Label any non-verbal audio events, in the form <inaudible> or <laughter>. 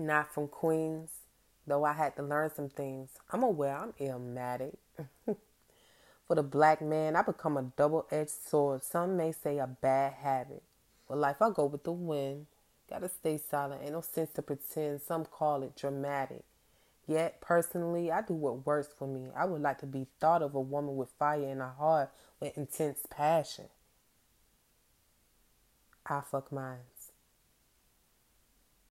Not from Queens, though I had to learn some things. I'm aware I'm illmatic. <laughs> For the black man, I become a double edged sword. Some may say a bad habit. But life, I go with the wind. Gotta stay silent. Ain't no sense to pretend. Some call it dramatic. Yet, personally, I do what works for me. I would like to be thought of a woman with fire in her heart, with intense passion. I fuck minds.